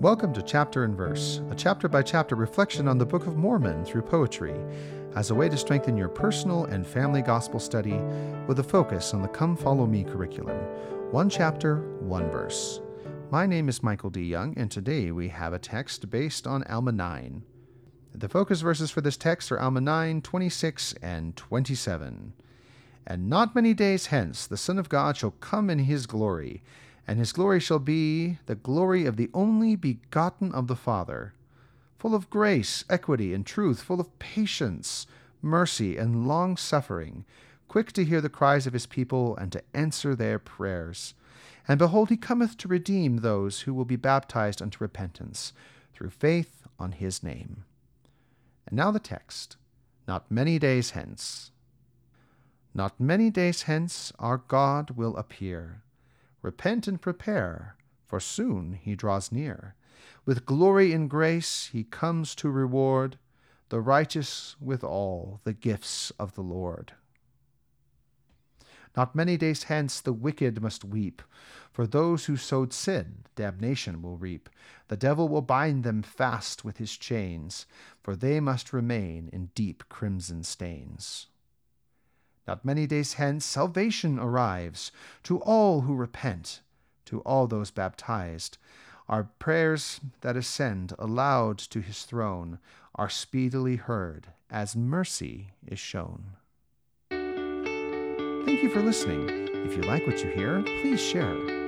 Welcome to Chapter and Verse, a chapter by chapter reflection on the Book of Mormon through poetry, as a way to strengthen your personal and family gospel study with a focus on the Come Follow Me curriculum. One chapter, one verse. My name is Michael D. Young, and today we have a text based on Alma 9. The focus verses for this text are Alma 9, 26, and 27. And not many days hence the Son of God shall come in his glory and his glory shall be the glory of the only begotten of the Father, full of grace, equity, and truth, full of patience, mercy, and long suffering, quick to hear the cries of his people and to answer their prayers. And behold, he cometh to redeem those who will be baptized unto repentance through faith on his name. And now the text. Not many days hence. Not many days hence our God will appear Repent and prepare, for soon he draws near. With glory and grace he comes to reward the righteous with all the gifts of the Lord. Not many days hence the wicked must weep, for those who sowed sin damnation will reap. The devil will bind them fast with his chains, for they must remain in deep crimson stains. Not many days hence, salvation arrives to all who repent, to all those baptized. Our prayers that ascend aloud to his throne are speedily heard as mercy is shown. Thank you for listening. If you like what you hear, please share.